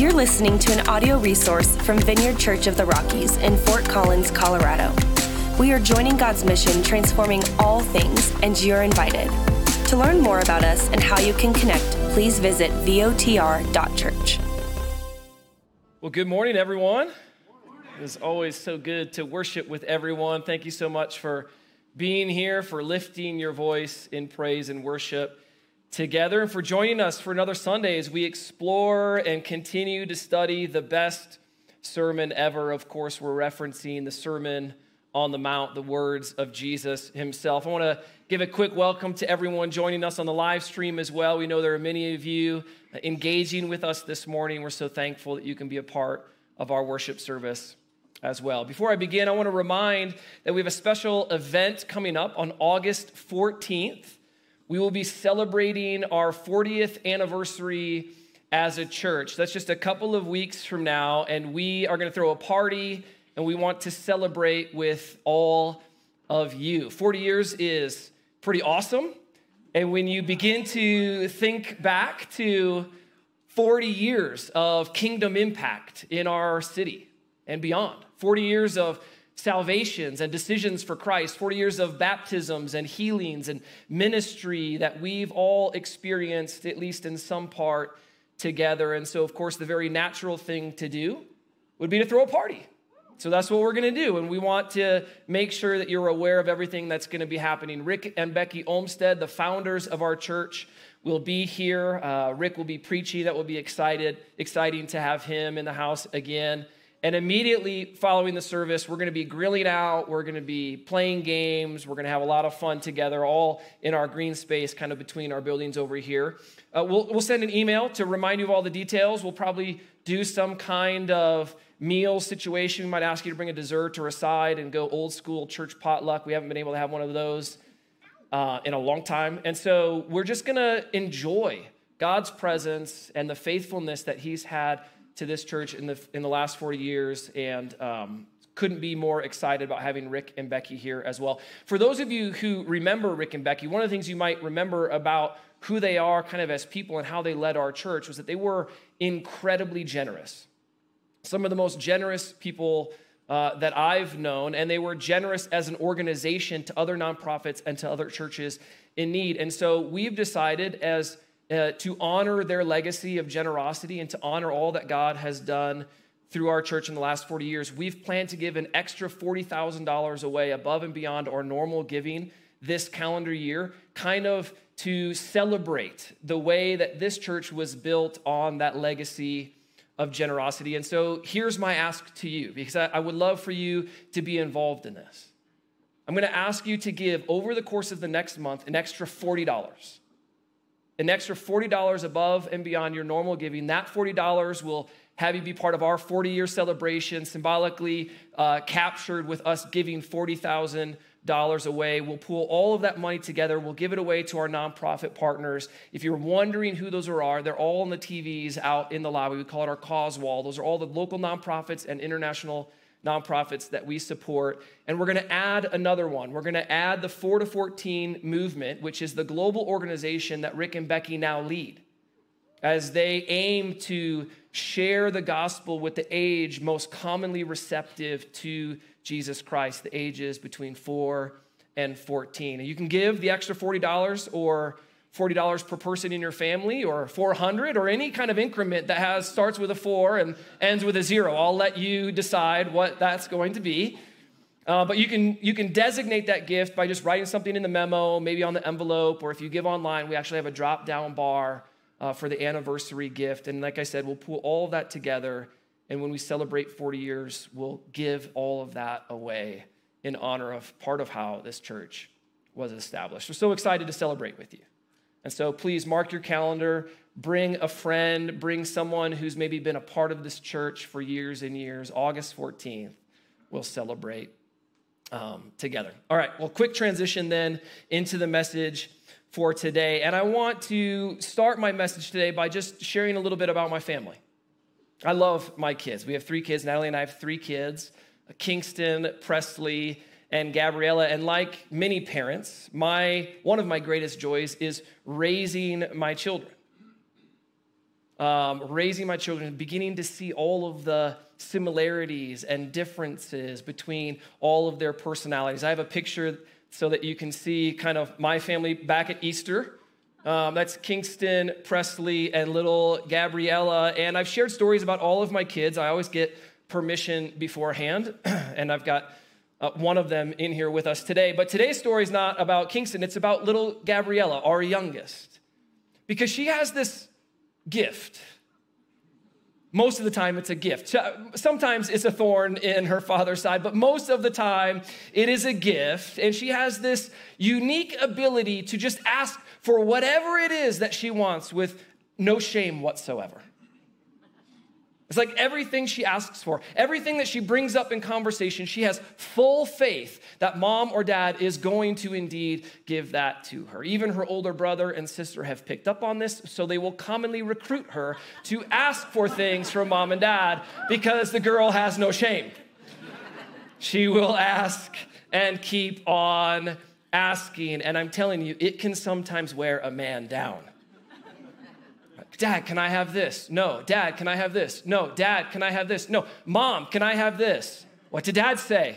You're listening to an audio resource from Vineyard Church of the Rockies in Fort Collins, Colorado. We are joining God's mission, transforming all things, and you're invited. To learn more about us and how you can connect, please visit votr.church. Well, good morning, everyone. It is always so good to worship with everyone. Thank you so much for being here, for lifting your voice in praise and worship together and for joining us for another Sunday as we explore and continue to study the best sermon ever. Of course, we're referencing the Sermon on the Mount, the words of Jesus himself. I want to give a quick welcome to everyone joining us on the live stream as well. We know there are many of you engaging with us this morning. We're so thankful that you can be a part of our worship service as well. Before I begin, I want to remind that we have a special event coming up on August 14th we will be celebrating our 40th anniversary as a church. That's just a couple of weeks from now, and we are going to throw a party and we want to celebrate with all of you. 40 years is pretty awesome. And when you begin to think back to 40 years of kingdom impact in our city and beyond, 40 years of salvations and decisions for Christ, 40 years of baptisms and healings and ministry that we've all experienced, at least in some part, together. And so, of course, the very natural thing to do would be to throw a party. So that's what we're going to do. And we want to make sure that you're aware of everything that's going to be happening. Rick and Becky Olmsted, the founders of our church, will be here. Uh, Rick will be preaching. That will be excited, exciting to have him in the house again. And immediately following the service, we're going to be grilling out, we're going to be playing games, we're going to have a lot of fun together, all in our green space, kind of between our buildings over here. Uh, we'll, we'll send an email to remind you of all the details. We'll probably do some kind of meal situation. We might ask you to bring a dessert or a side and go old school church potluck. We haven't been able to have one of those uh, in a long time. And so we're just going to enjoy God's presence and the faithfulness that He's had to this church in the, in the last 40 years and um, couldn't be more excited about having Rick and Becky here as well. For those of you who remember Rick and Becky, one of the things you might remember about who they are kind of as people and how they led our church was that they were incredibly generous. Some of the most generous people uh, that I've known, and they were generous as an organization to other nonprofits and to other churches in need. And so we've decided as uh, to honor their legacy of generosity and to honor all that God has done through our church in the last 40 years, we've planned to give an extra $40,000 away above and beyond our normal giving this calendar year, kind of to celebrate the way that this church was built on that legacy of generosity. And so here's my ask to you, because I, I would love for you to be involved in this. I'm gonna ask you to give over the course of the next month an extra $40 an extra $40 above and beyond your normal giving. That $40 will have you be part of our 40 year celebration, symbolically uh, captured with us giving $40,000 away. We'll pool all of that money together. We'll give it away to our nonprofit partners. If you're wondering who those are, they're all on the TVs out in the lobby. We call it our cause wall. Those are all the local nonprofits and international nonprofits that we support. And we're going to add another one. We're going to add the 4 to 14 movement, which is the global organization that Rick and Becky now lead, as they aim to share the gospel with the age most commonly receptive to Jesus Christ, the ages between 4 and 14. And you can give the extra $40 or $40 per person in your family or 400 or any kind of increment that has starts with a 4 and ends with a 0. I'll let you decide what that's going to be. Uh, but you can you can designate that gift by just writing something in the memo, maybe on the envelope, or if you give online, we actually have a drop down bar uh, for the anniversary gift. And like I said, we'll pull all of that together, and when we celebrate 40 years, we'll give all of that away in honor of part of how this church was established. We're so excited to celebrate with you. And so please mark your calendar, bring a friend, bring someone who's maybe been a part of this church for years and years. August 14th, we'll celebrate um, together. All right, well, quick transition then into the message for today. And I want to start my message today by just sharing a little bit about my family. I love my kids. We have three kids. Natalie and I have three kids Kingston, Presley, and Gabriella. And like many parents, my one of my greatest joys is raising my children. um, raising my children, beginning to see all of the similarities and differences between all of their personalities. I have a picture so that you can see kind of my family back at Easter. Um, that's Kingston, Presley, and little Gabriella. And I've shared stories about all of my kids. I always get permission beforehand, and I've got uh, one of them in here with us today. But today's story is not about Kingston, it's about little Gabriella, our youngest, because she has this gift. Most of the time, it's a gift. Sometimes it's a thorn in her father's side, but most of the time, it is a gift. And she has this unique ability to just ask for whatever it is that she wants with no shame whatsoever. It's like everything she asks for, everything that she brings up in conversation, she has full faith that mom or dad is going to indeed give that to her. Even her older brother and sister have picked up on this, so they will commonly recruit her to ask for things from mom and dad because the girl has no shame. She will ask and keep on asking, and I'm telling you, it can sometimes wear a man down. Dad, can I have this? No. Dad, can I have this? No. Dad, can I have this? No. Mom, can I have this? What did dad say?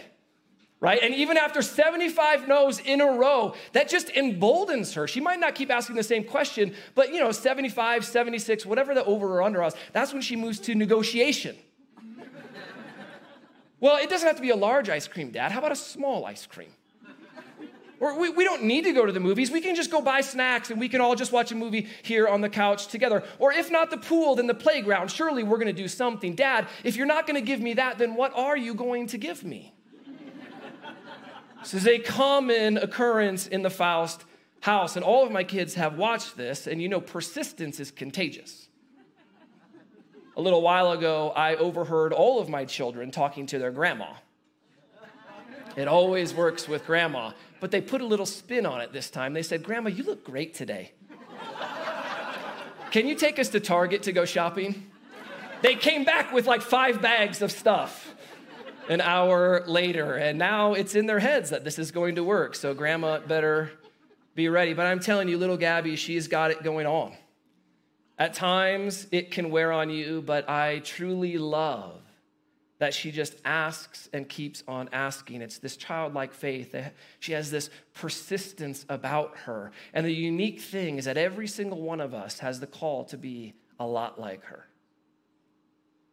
Right? And even after 75 no's in a row, that just emboldens her. She might not keep asking the same question, but you know, 75, 76, whatever the over or under was, that's when she moves to negotiation. well, it doesn't have to be a large ice cream, Dad. How about a small ice cream? Or we, we don't need to go to the movies. We can just go buy snacks and we can all just watch a movie here on the couch together. Or if not the pool, then the playground. Surely we're going to do something. Dad, if you're not going to give me that, then what are you going to give me? this is a common occurrence in the Faust house. And all of my kids have watched this, and you know, persistence is contagious. A little while ago, I overheard all of my children talking to their grandma. It always works with grandma but they put a little spin on it this time. They said, Grandma, you look great today. Can you take us to Target to go shopping? They came back with like five bags of stuff an hour later, and now it's in their heads that this is going to work. So, Grandma better be ready. But I'm telling you, little Gabby, she's got it going on. At times, it can wear on you, but I truly love that she just asks and keeps on asking. It's this childlike faith. That she has this persistence about her. And the unique thing is that every single one of us has the call to be a lot like her.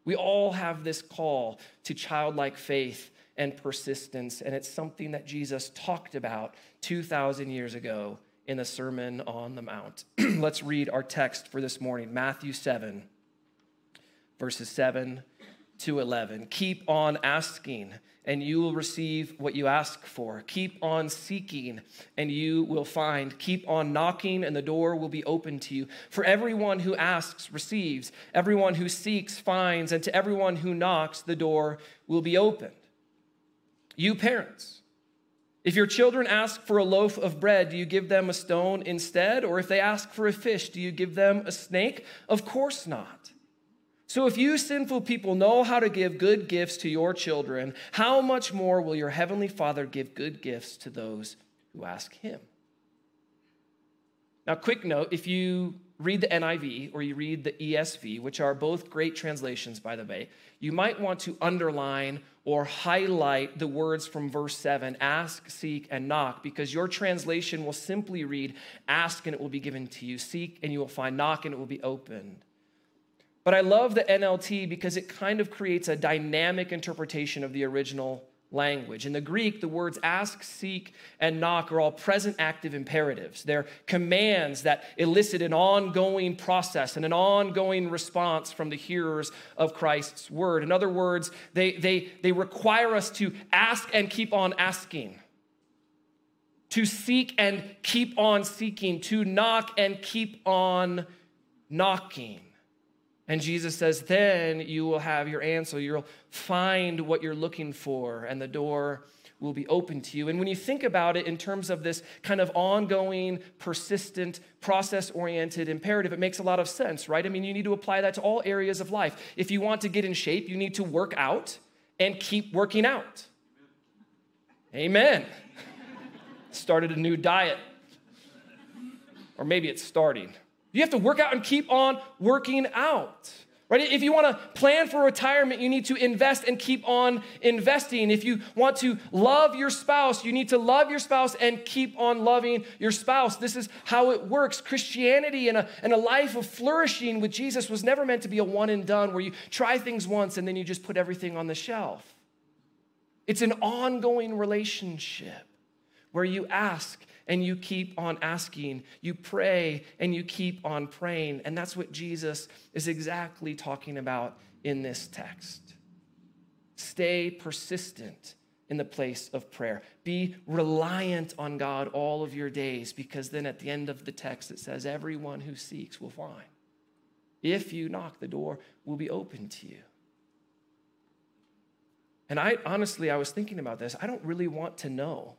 We all have this call to childlike faith and persistence, and it's something that Jesus talked about 2,000 years ago in the Sermon on the Mount. Let's read our text for this morning Matthew 7, verses 7 to 11. Keep on asking, and you will receive what you ask for. Keep on seeking, and you will find. Keep on knocking, and the door will be open to you. For everyone who asks receives, everyone who seeks finds, and to everyone who knocks, the door will be opened. You parents, if your children ask for a loaf of bread, do you give them a stone instead? Or if they ask for a fish, do you give them a snake? Of course not. So, if you sinful people know how to give good gifts to your children, how much more will your heavenly Father give good gifts to those who ask him? Now, quick note if you read the NIV or you read the ESV, which are both great translations, by the way, you might want to underline or highlight the words from verse 7 ask, seek, and knock, because your translation will simply read ask and it will be given to you, seek and you will find, knock and it will be opened. But I love the NLT because it kind of creates a dynamic interpretation of the original language. In the Greek, the words ask, seek, and knock are all present active imperatives. They're commands that elicit an ongoing process and an ongoing response from the hearers of Christ's word. In other words, they, they, they require us to ask and keep on asking, to seek and keep on seeking, to knock and keep on knocking. And Jesus says, then you will have your answer. You'll find what you're looking for, and the door will be open to you. And when you think about it in terms of this kind of ongoing, persistent, process oriented imperative, it makes a lot of sense, right? I mean, you need to apply that to all areas of life. If you want to get in shape, you need to work out and keep working out. Amen. Started a new diet. Or maybe it's starting. You have to work out and keep on working out. Right? If you want to plan for retirement, you need to invest and keep on investing. If you want to love your spouse, you need to love your spouse and keep on loving your spouse. This is how it works. Christianity and a, and a life of flourishing with Jesus was never meant to be a one and done where you try things once and then you just put everything on the shelf. It's an ongoing relationship where you ask and you keep on asking. You pray and you keep on praying. And that's what Jesus is exactly talking about in this text. Stay persistent in the place of prayer. Be reliant on God all of your days because then at the end of the text it says, Everyone who seeks will find. If you knock, the door will be open to you. And I honestly, I was thinking about this. I don't really want to know.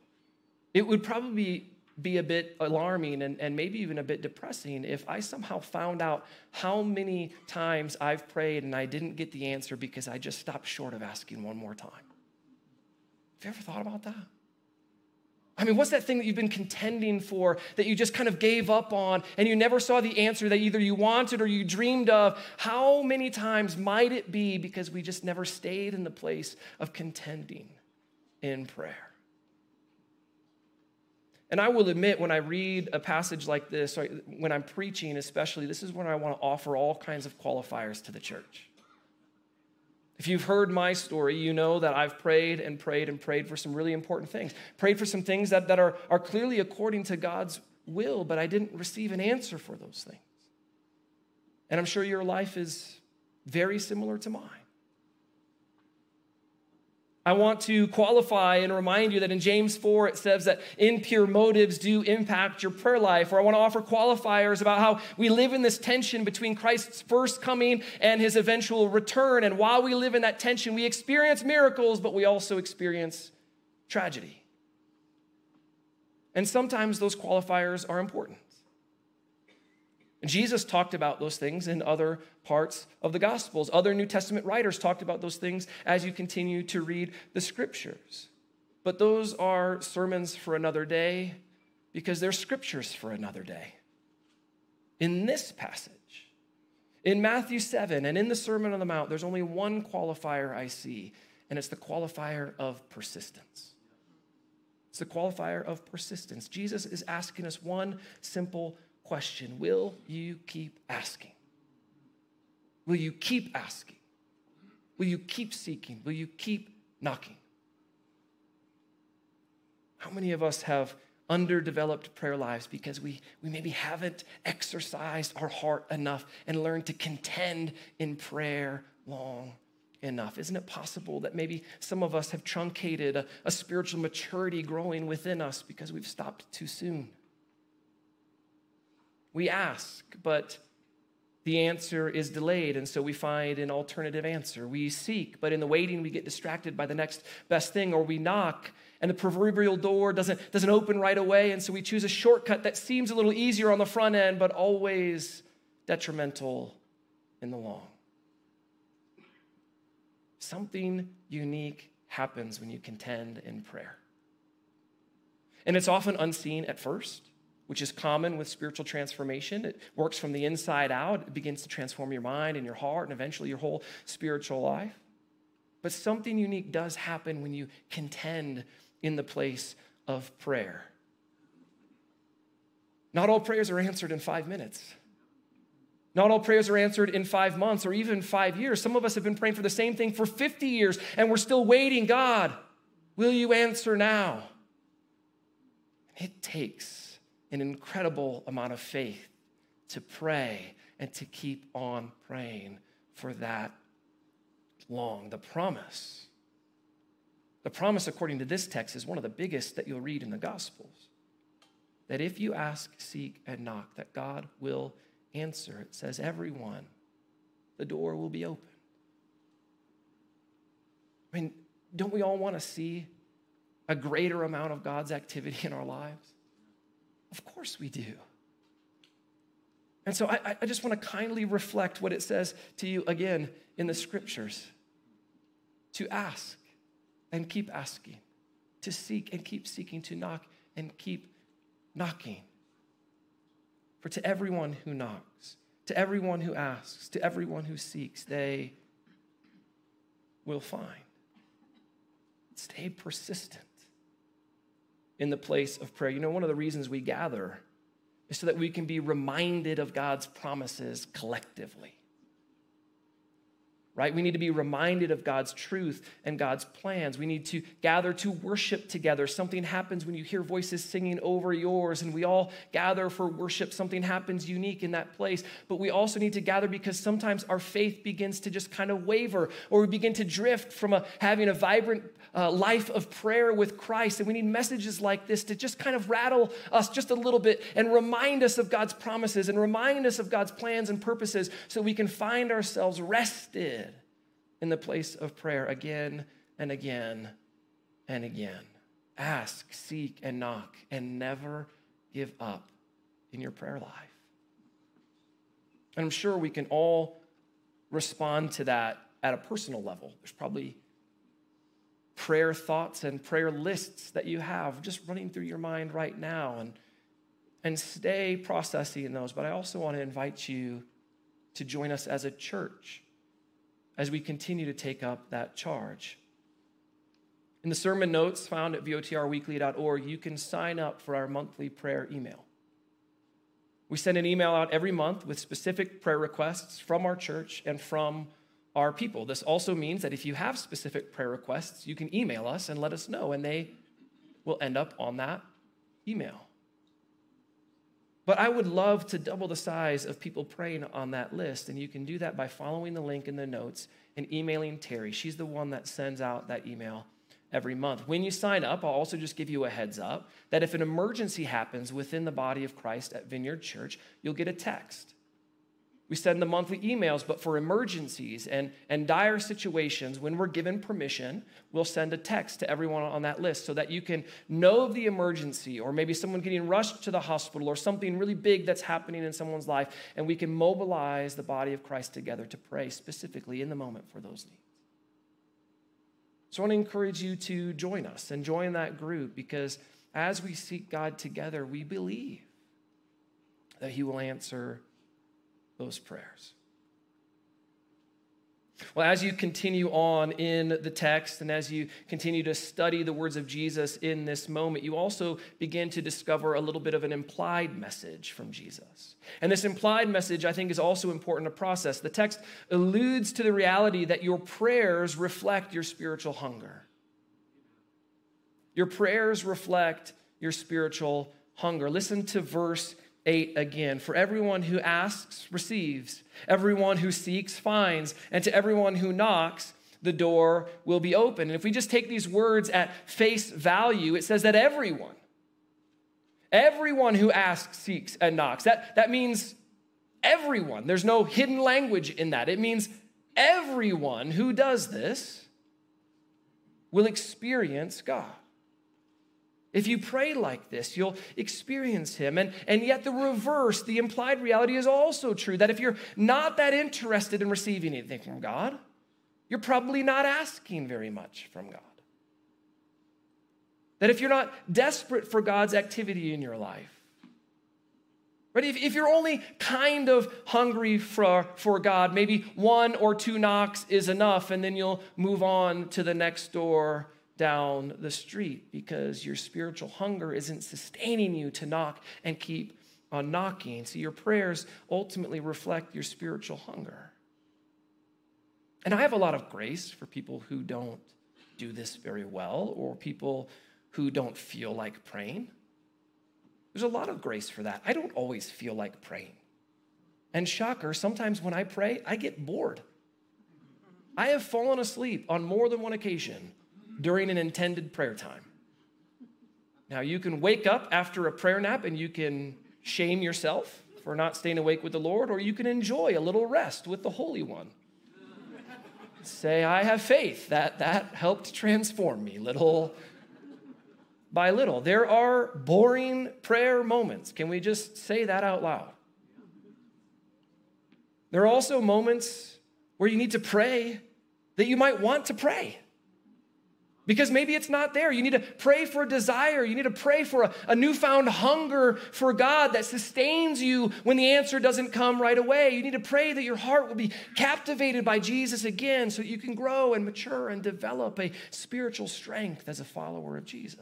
It would probably be a bit alarming and, and maybe even a bit depressing if I somehow found out how many times I've prayed and I didn't get the answer because I just stopped short of asking one more time. Have you ever thought about that? I mean, what's that thing that you've been contending for that you just kind of gave up on and you never saw the answer that either you wanted or you dreamed of? How many times might it be because we just never stayed in the place of contending in prayer? And I will admit, when I read a passage like this, when I'm preaching especially, this is when I want to offer all kinds of qualifiers to the church. If you've heard my story, you know that I've prayed and prayed and prayed for some really important things. Prayed for some things that, that are, are clearly according to God's will, but I didn't receive an answer for those things. And I'm sure your life is very similar to mine. I want to qualify and remind you that in James 4, it says that impure motives do impact your prayer life. Or I want to offer qualifiers about how we live in this tension between Christ's first coming and his eventual return. And while we live in that tension, we experience miracles, but we also experience tragedy. And sometimes those qualifiers are important. Jesus talked about those things in other parts of the Gospels. Other New Testament writers talked about those things as you continue to read the scriptures. But those are sermons for another day because they're scriptures for another day. In this passage, in Matthew 7 and in the Sermon on the Mount, there's only one qualifier I see, and it's the qualifier of persistence. It's the qualifier of persistence. Jesus is asking us one simple question Will you keep asking? Will you keep asking? Will you keep seeking? Will you keep knocking? How many of us have underdeveloped prayer lives because we, we maybe haven't exercised our heart enough and learned to contend in prayer long enough? Isn't it possible that maybe some of us have truncated a, a spiritual maturity growing within us because we've stopped too soon? We ask, but the answer is delayed, and so we find an alternative answer. We seek, but in the waiting, we get distracted by the next best thing, or we knock, and the proverbial door doesn't, doesn't open right away, and so we choose a shortcut that seems a little easier on the front end, but always detrimental in the long. Something unique happens when you contend in prayer. And it's often unseen at first which is common with spiritual transformation. It works from the inside out, it begins to transform your mind and your heart and eventually your whole spiritual life. But something unique does happen when you contend in the place of prayer. Not all prayers are answered in five minutes. Not all prayers are answered in five months or even five years. Some of us have been praying for the same thing for 50 years and we're still waiting. God, will you answer now? It takes an incredible amount of faith to pray and to keep on praying for that long. The promise, the promise, according to this text, is one of the biggest that you'll read in the Gospels. That if you ask, seek, and knock, that God will answer. It says, everyone, the door will be open. I mean, don't we all want to see a greater amount of God's activity in our lives? Of course we do. And so I, I just want to kindly reflect what it says to you again in the scriptures to ask and keep asking, to seek and keep seeking, to knock and keep knocking. For to everyone who knocks, to everyone who asks, to everyone who seeks, they will find. Stay persistent in the place of prayer. You know, one of the reasons we gather is so that we can be reminded of God's promises collectively right? We need to be reminded of God's truth and God's plans. We need to gather to worship together. Something happens when you hear voices singing over yours, and we all gather for worship. Something happens unique in that place. But we also need to gather because sometimes our faith begins to just kind of waver, or we begin to drift from a, having a vibrant uh, life of prayer with Christ. And we need messages like this to just kind of rattle us just a little bit and remind us of God's promises and remind us of God's plans and purposes so we can find ourselves rested in the place of prayer again and again and again. Ask, seek, and knock, and never give up in your prayer life. And I'm sure we can all respond to that at a personal level. There's probably prayer thoughts and prayer lists that you have just running through your mind right now and and stay processing those but i also want to invite you to join us as a church as we continue to take up that charge. In the sermon notes found at votrweekly.org, you can sign up for our monthly prayer email. We send an email out every month with specific prayer requests from our church and from our people. This also means that if you have specific prayer requests, you can email us and let us know, and they will end up on that email. But I would love to double the size of people praying on that list. And you can do that by following the link in the notes and emailing Terry. She's the one that sends out that email every month. When you sign up, I'll also just give you a heads up that if an emergency happens within the body of Christ at Vineyard Church, you'll get a text. We send the monthly emails, but for emergencies and, and dire situations, when we're given permission, we'll send a text to everyone on that list so that you can know of the emergency or maybe someone getting rushed to the hospital or something really big that's happening in someone's life, and we can mobilize the body of Christ together to pray specifically in the moment for those needs. So I want to encourage you to join us and join that group because as we seek God together, we believe that He will answer those prayers. Well, as you continue on in the text and as you continue to study the words of Jesus in this moment, you also begin to discover a little bit of an implied message from Jesus. And this implied message, I think, is also important to process. The text alludes to the reality that your prayers reflect your spiritual hunger. Your prayers reflect your spiritual hunger. Listen to verse 8 again. For everyone who asks receives, everyone who seeks finds, and to everyone who knocks, the door will be open. And if we just take these words at face value, it says that everyone, everyone who asks, seeks, and knocks. That, that means everyone. There's no hidden language in that. It means everyone who does this will experience God. If you pray like this, you'll experience Him. And, and yet, the reverse, the implied reality is also true that if you're not that interested in receiving anything from God, you're probably not asking very much from God. That if you're not desperate for God's activity in your life, right? If, if you're only kind of hungry for, for God, maybe one or two knocks is enough, and then you'll move on to the next door down the street because your spiritual hunger isn't sustaining you to knock and keep on knocking. So your prayers ultimately reflect your spiritual hunger. And I have a lot of grace for people who don't do this very well or people who don't feel like praying. There's a lot of grace for that. I don't always feel like praying. And shocker, sometimes when I pray, I get bored. I have fallen asleep on more than one occasion during an intended prayer time. Now, you can wake up after a prayer nap and you can shame yourself for not staying awake with the Lord, or you can enjoy a little rest with the Holy One. Say, I have faith that that helped transform me little by little. There are boring prayer moments. Can we just say that out loud? There are also moments where you need to pray that you might want to pray. Because maybe it's not there. You need to pray for a desire. You need to pray for a, a, newfound hunger for God that sustains you when the answer doesn't come right away. You need to pray that your heart will be captivated by Jesus again so that you can grow and mature and develop a spiritual strength as a follower of Jesus.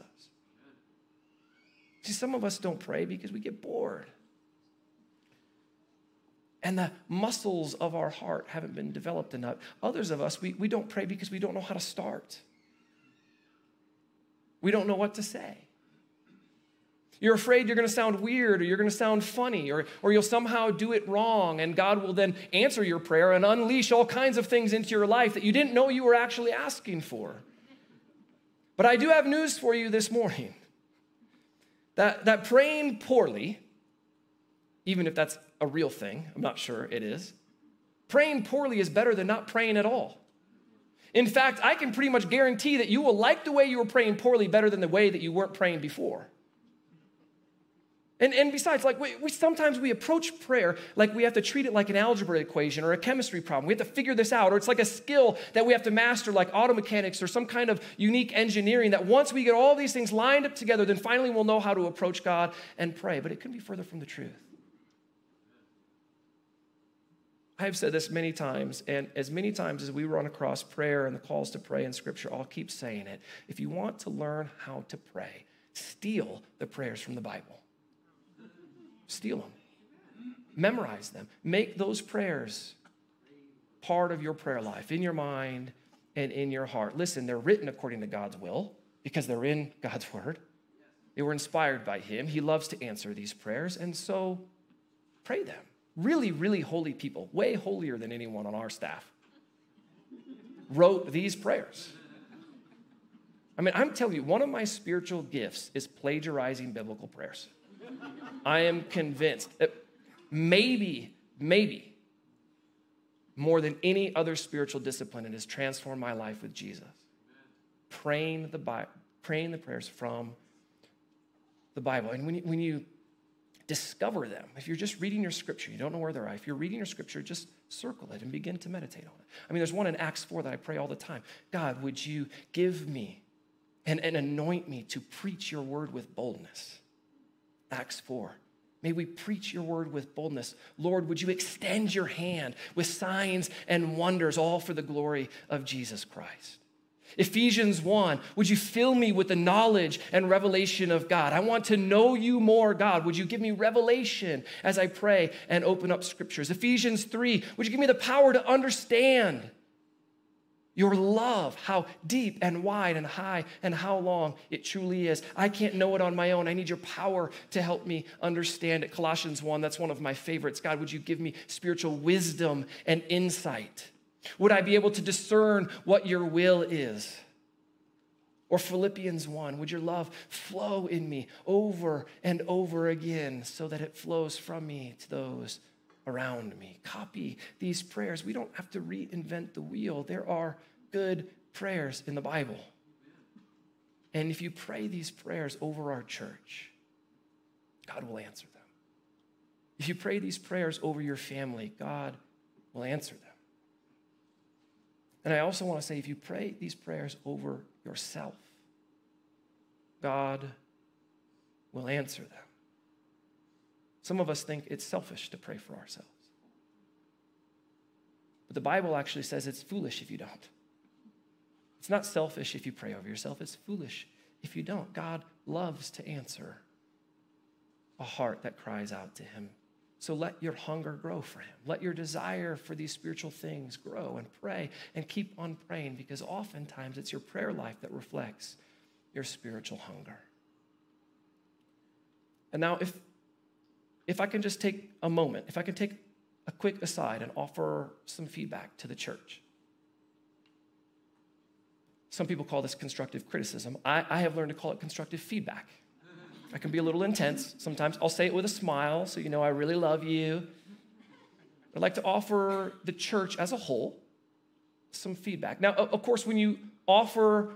See, some of us don't pray because we get bored. And the muscles of our heart haven't been developed enough. Others of us, we, we don't pray because we don't know how to start. We don't know what to say. You're afraid you're going to sound weird or you're going to sound funny or, or you'll somehow do it wrong, and God will then answer your prayer and unleash all kinds of things into your life that you didn't know you were actually asking for. But I do have news for you this morning that, that praying poorly, even if that's a real thing, I'm not sure it is, praying poorly is better than not praying at all. In fact, I can pretty much guarantee that you will like the way you were praying poorly better than the way that you weren't praying before. And, and besides, like we, we, sometimes we approach prayer like we have to treat it like an algebra equation or a chemistry problem. We have to figure this out, or it's like a skill that we have to master, like auto mechanics or some kind of unique engineering. That once we get all these things lined up together, then finally we'll know how to approach God and pray. But it couldn't be further from the truth. I've said this many times, and as many times as we run across prayer and the calls to pray in Scripture, I'll keep saying it. If you want to learn how to pray, steal the prayers from the Bible. Steal them, memorize them, make those prayers part of your prayer life, in your mind and in your heart. Listen, they're written according to God's will because they're in God's Word. They were inspired by Him. He loves to answer these prayers, and so pray them really, really holy people, way holier than anyone on our staff, wrote these prayers. I mean, I'm telling you, one of my spiritual gifts is plagiarizing biblical prayers. I am convinced that maybe, maybe more than any other spiritual discipline, it has transformed my life with Jesus. Praying the, praying the prayers from the Bible. And when you, when you discover them. If you're just reading your scripture, you don't know where they're at. If you're reading your scripture, just circle it and begin to meditate on it. I mean, there's one in Acts 4 that I pray all the time God, would you give me and, and anoint me to preach your word with boldness? Acts 4. May we preach your word with boldness. Lord, would you extend your hand with signs and wonders, all for the glory of Jesus Christ? Ephesians 1, would you fill me with the knowledge and revelation of God? I want to know you more, God. Would you give me revelation as I pray and open up scriptures? Ephesians 3, would you give me the power to understand your love, how deep and wide and high and how long it truly is? I can't know it on my own. I need your power to help me understand it. Colossians 1, that's one of my favorites. God, would you give me spiritual wisdom and insight? Would I be able to discern what your will is? Or Philippians 1, would your love flow in me over and over again so that it flows from me to those around me? Copy these prayers. We don't have to reinvent the wheel. There are good prayers in the Bible. And if you pray these prayers over our church, God will answer them. If you pray these prayers over your family, God will answer them. And I also want to say if you pray these prayers over yourself, God will answer them. Some of us think it's selfish to pray for ourselves. But the Bible actually says it's foolish if you don't. It's not selfish if you pray over yourself, it's foolish if you don't. God loves to answer a heart that cries out to Him so let your hunger grow for Him. Let your desire for these spiritual things grow and pray and keep on praying because oftentimes it's your prayer life that reflects your spiritual hunger. And now, if, if I can just take a moment, if I can take a quick aside and offer some feedback to the church. Some people call this constructive criticism. I, I have learned to call it constructive feedback. I can be a little intense sometimes. I'll say it with a smile so you know I really love you. I'd like to offer the church as a whole some feedback. Now, of course, when you offer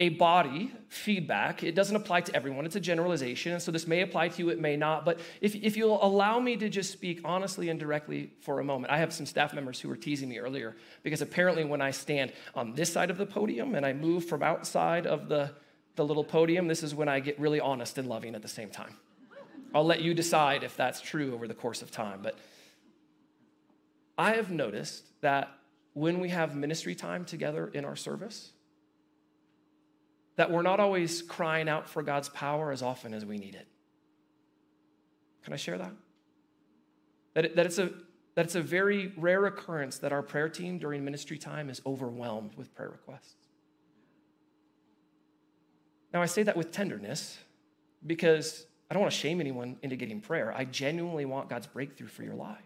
a body feedback. It doesn't apply to everyone, it's a generalization. And so this may apply to you, it may not. But if, if you'll allow me to just speak honestly and directly for a moment, I have some staff members who were teasing me earlier because apparently when I stand on this side of the podium and I move from outside of the, the little podium, this is when I get really honest and loving at the same time. I'll let you decide if that's true over the course of time. But I have noticed that when we have ministry time together in our service, that we're not always crying out for God's power as often as we need it. Can I share that? That, it, that, it's a, that it's a very rare occurrence that our prayer team during ministry time is overwhelmed with prayer requests. Now, I say that with tenderness because I don't want to shame anyone into getting prayer. I genuinely want God's breakthrough for your life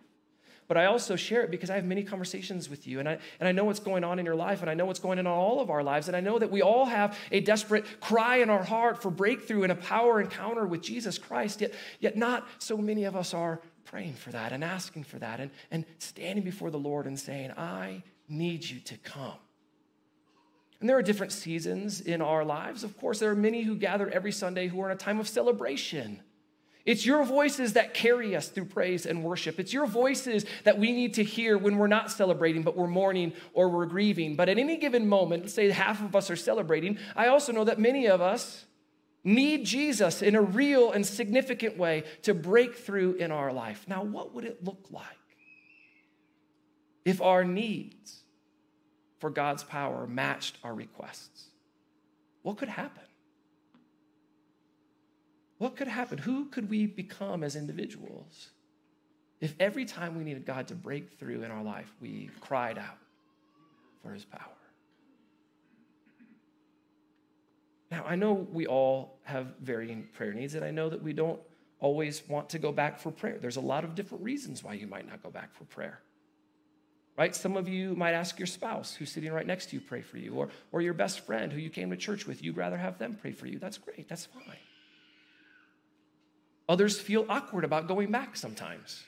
but I also share it because I have many conversations with you and I, and I know what's going on in your life and I know what's going on in all of our lives. And I know that we all have a desperate cry in our heart for breakthrough and a power encounter with Jesus Christ, yet, yet not so many of us are praying for that and asking for that and, and standing before the Lord and saying, I need you to come. And there are different seasons in our lives. Of course, there are many who gather every Sunday who are in a time of celebration it's your voices that carry us through praise and worship. It's your voices that we need to hear when we're not celebrating, but we're mourning or we're grieving. But at any given moment, let's say half of us are celebrating, I also know that many of us need Jesus in a real and significant way to break through in our life. Now, what would it look like if our needs for God's power matched our requests? What could happen? What could happen? Who could we become as individuals if every time we needed God to break through in our life, we cried out for his power? Now, I know we all have varying prayer needs, and I know that we don't always want to go back for prayer. There's a lot of different reasons why you might not go back for prayer. Right? Some of you might ask your spouse who's sitting right next to you pray for you, or, or your best friend who you came to church with. You'd rather have them pray for you. That's great. That's fine. Others feel awkward about going back sometimes.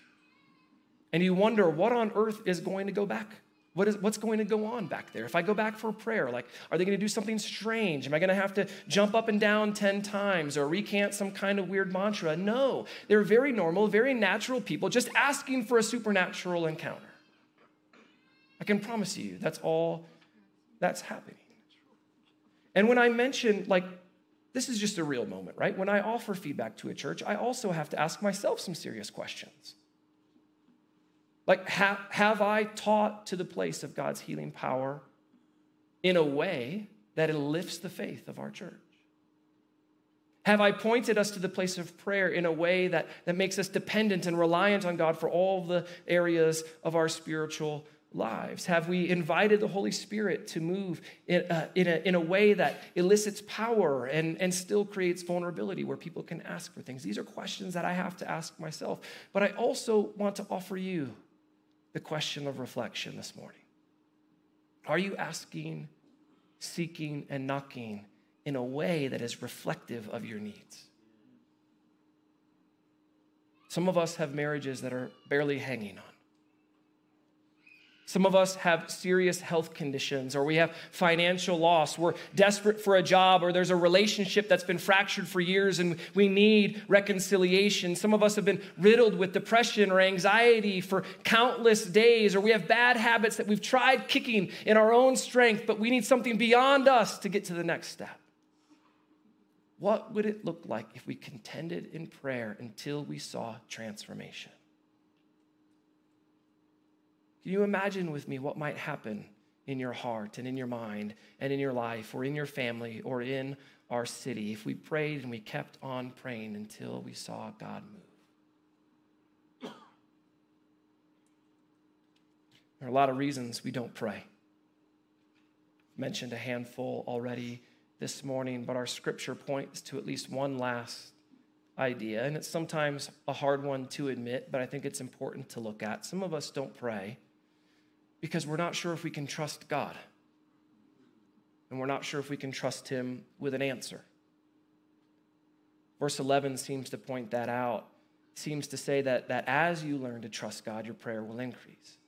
And you wonder what on earth is going to go back? What is, what's going to go on back there? If I go back for a prayer, like, are they going to do something strange? Am I going to have to jump up and down 10 times or recant some kind of weird mantra? No. They're very normal, very natural people just asking for a supernatural encounter. I can promise you that's all that's happening. And when I mention, like, this is just a real moment, right? When I offer feedback to a church, I also have to ask myself some serious questions. Like, have, have I taught to the place of God's healing power in a way that it lifts the faith of our church? Have I pointed us to the place of prayer in a way that, that makes us dependent and reliant on God for all the areas of our spiritual lives? Have we invited the Holy Spirit to move in a, in a, in a way that elicits power and, and still creates vulnerability where people can ask for things? These are questions that I have to ask myself. But I also want to offer you the question of reflection this morning. Are you asking, seeking, and knocking in a way that is reflective of your needs? Some of us have marriages that are barely hanging on. Some of us have serious health conditions, or we have financial loss. We're desperate for a job, or there's a relationship that's been fractured for years and we need reconciliation. Some of us have been riddled with depression or anxiety for countless days, or we have bad habits that we've tried kicking in our own strength, but we need something beyond us to get to the next step. What would it look like if we contended in prayer until we saw transformation? Can you imagine with me what might happen in your heart and in your mind and in your life or in your family or in our city if we prayed and we kept on praying until we saw God move? There are a lot of reasons we don't pray. Mentioned a handful already this morning, but our scripture points to at least one last idea, and it's sometimes a hard one to admit, but I think it's important to look at. Some of us don't pray because we're not sure if we can trust God. And we're not sure if we can trust Him with an answer. Verse 11 seems to point that out, seems to say that, that as you learn to trust God, your prayer will increase.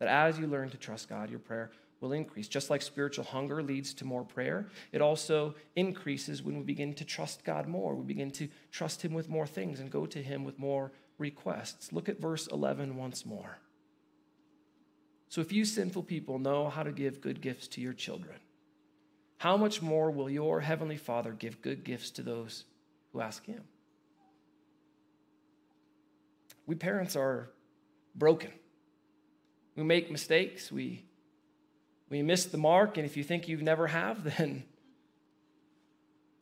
That as you learn to trust God, your prayer will increase. Just like spiritual hunger leads to more prayer, it also increases when we begin to trust God more. We begin to trust Him with more things and go to Him with more requests. Look at verse 11 once more. So, if you sinful people know how to give good gifts to your children, how much more will your heavenly Father give good gifts to those who ask Him? We parents are broken. We make mistakes. We you miss the mark, and if you think you've never have, then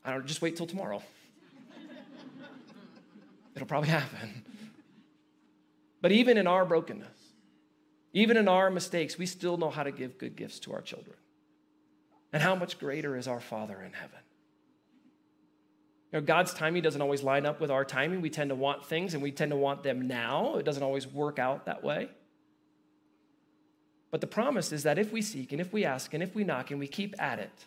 I don't just wait till tomorrow. It'll probably happen. But even in our brokenness, even in our mistakes, we still know how to give good gifts to our children. And how much greater is our Father in heaven? You know, God's timing doesn't always line up with our timing. We tend to want things and we tend to want them now. It doesn't always work out that way. But the promise is that if we seek and if we ask and if we knock and we keep at it,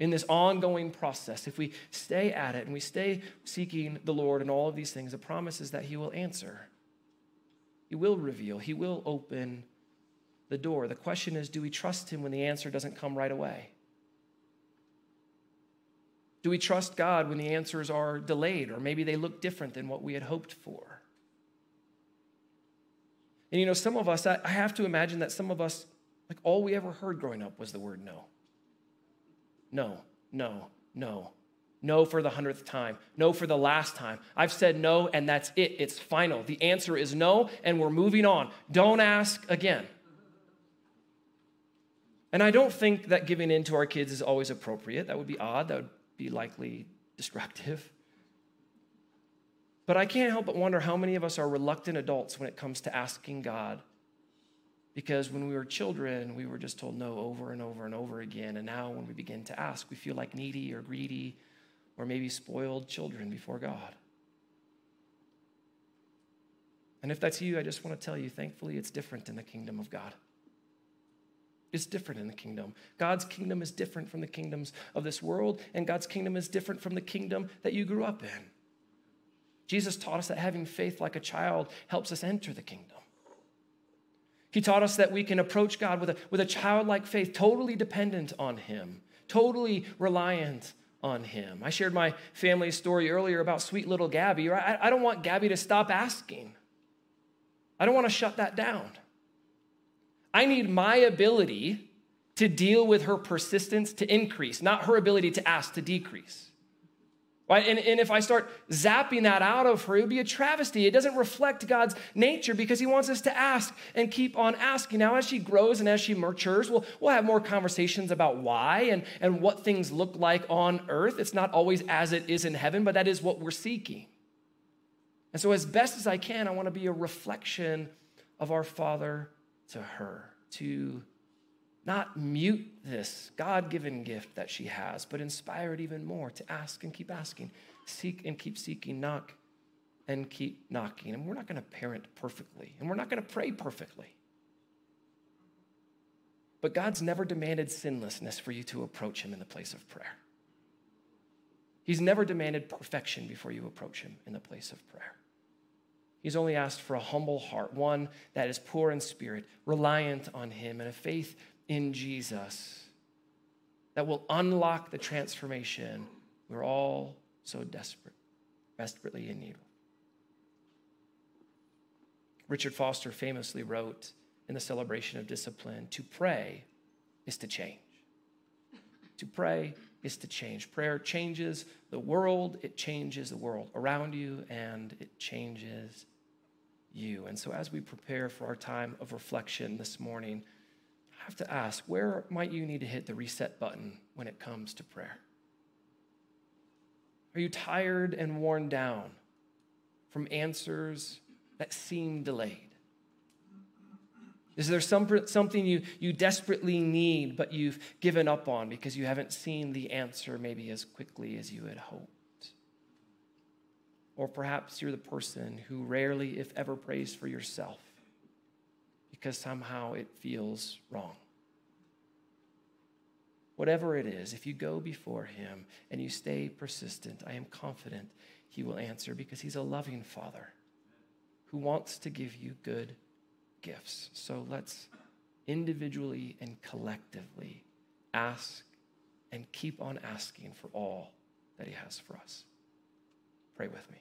in this ongoing process, if we stay at it and we stay seeking the Lord and all of these things, the promise is that He will answer. He will reveal. He will open the door. The question is do we trust Him when the answer doesn't come right away? Do we trust God when the answers are delayed or maybe they look different than what we had hoped for? And you know, some of us, I, have to imagine that some of us, like all we ever heard growing up was the word no. No, no, no. No for the hundredth time. No for the last time. I've said no, and that's it. It's final. The answer is no, and we're moving on. Don't ask again. And I don't think that giving in to our kids is always appropriate. That would be odd. That would be likely destructive. But I can't help but wonder how many of us are reluctant adults when it comes to asking God. Because when we were children, we were just told no over and over and over again. And now, when we begin to ask, we feel like needy or greedy or maybe spoiled children before God. And if that's you, I just want to tell you, thankfully, it's different in the kingdom of God. It's different in the kingdom. God's kingdom is different from the kingdoms of this world, and God's kingdom is different from the kingdom that you grew up in. Jesus taught us that having faith like a child helps us enter the kingdom. He taught us that we can approach God with a, with a childlike faith, totally dependent on Him, totally reliant on Him. I shared my family story earlier about sweet little Gabby. I, I don't want Gabby to stop asking, I don't want to shut that down. I need my ability to deal with her persistence to increase, not her ability to ask to decrease. Right? And, and if I start zapping that out of her, it would be a travesty. It doesn't reflect God's nature because He wants us to ask and keep on asking. Now, as she grows and as she matures, we'll, we'll have more conversations about why and, and what things look like on earth. It's not always as it is in heaven, but that is what we're seeking. And so, as best as I can, I want to be a reflection of our Father to her, to not mute this God given gift that she has, but inspire it even more to ask and keep asking, seek and keep seeking, knock and keep knocking. And we're not going to parent perfectly, and we're not going to pray perfectly. But God's never demanded sinlessness for you to approach Him in the place of prayer. He's never demanded perfection before you approach Him in the place of prayer. He's only asked for a humble heart, one that is poor in spirit, reliant on Him, and a faith in Jesus that will unlock the transformation we're all so desperate, desperately in need of. Richard Foster famously wrote in the celebration of discipline to pray is to change. To pray is to change. Prayer changes the world, it changes the world around you, and it changes you. And so, as we prepare for our time of reflection this morning, have to ask where might you need to hit the reset button when it comes to prayer? Are you tired and worn down from answers that seem delayed? Is there some, something you, you desperately need, but you've given up on because you haven't seen the answer maybe as quickly as you had hoped? Or perhaps you're the person who rarely, if ever, prays for yourself because somehow it feels wrong. Whatever it is, if you go before Him and you stay persistent, I am confident He will answer because He's a loving Father who wants to give you good gifts. So let's individually and collectively, ask and keep on asking for all that He has for us. Pray with me.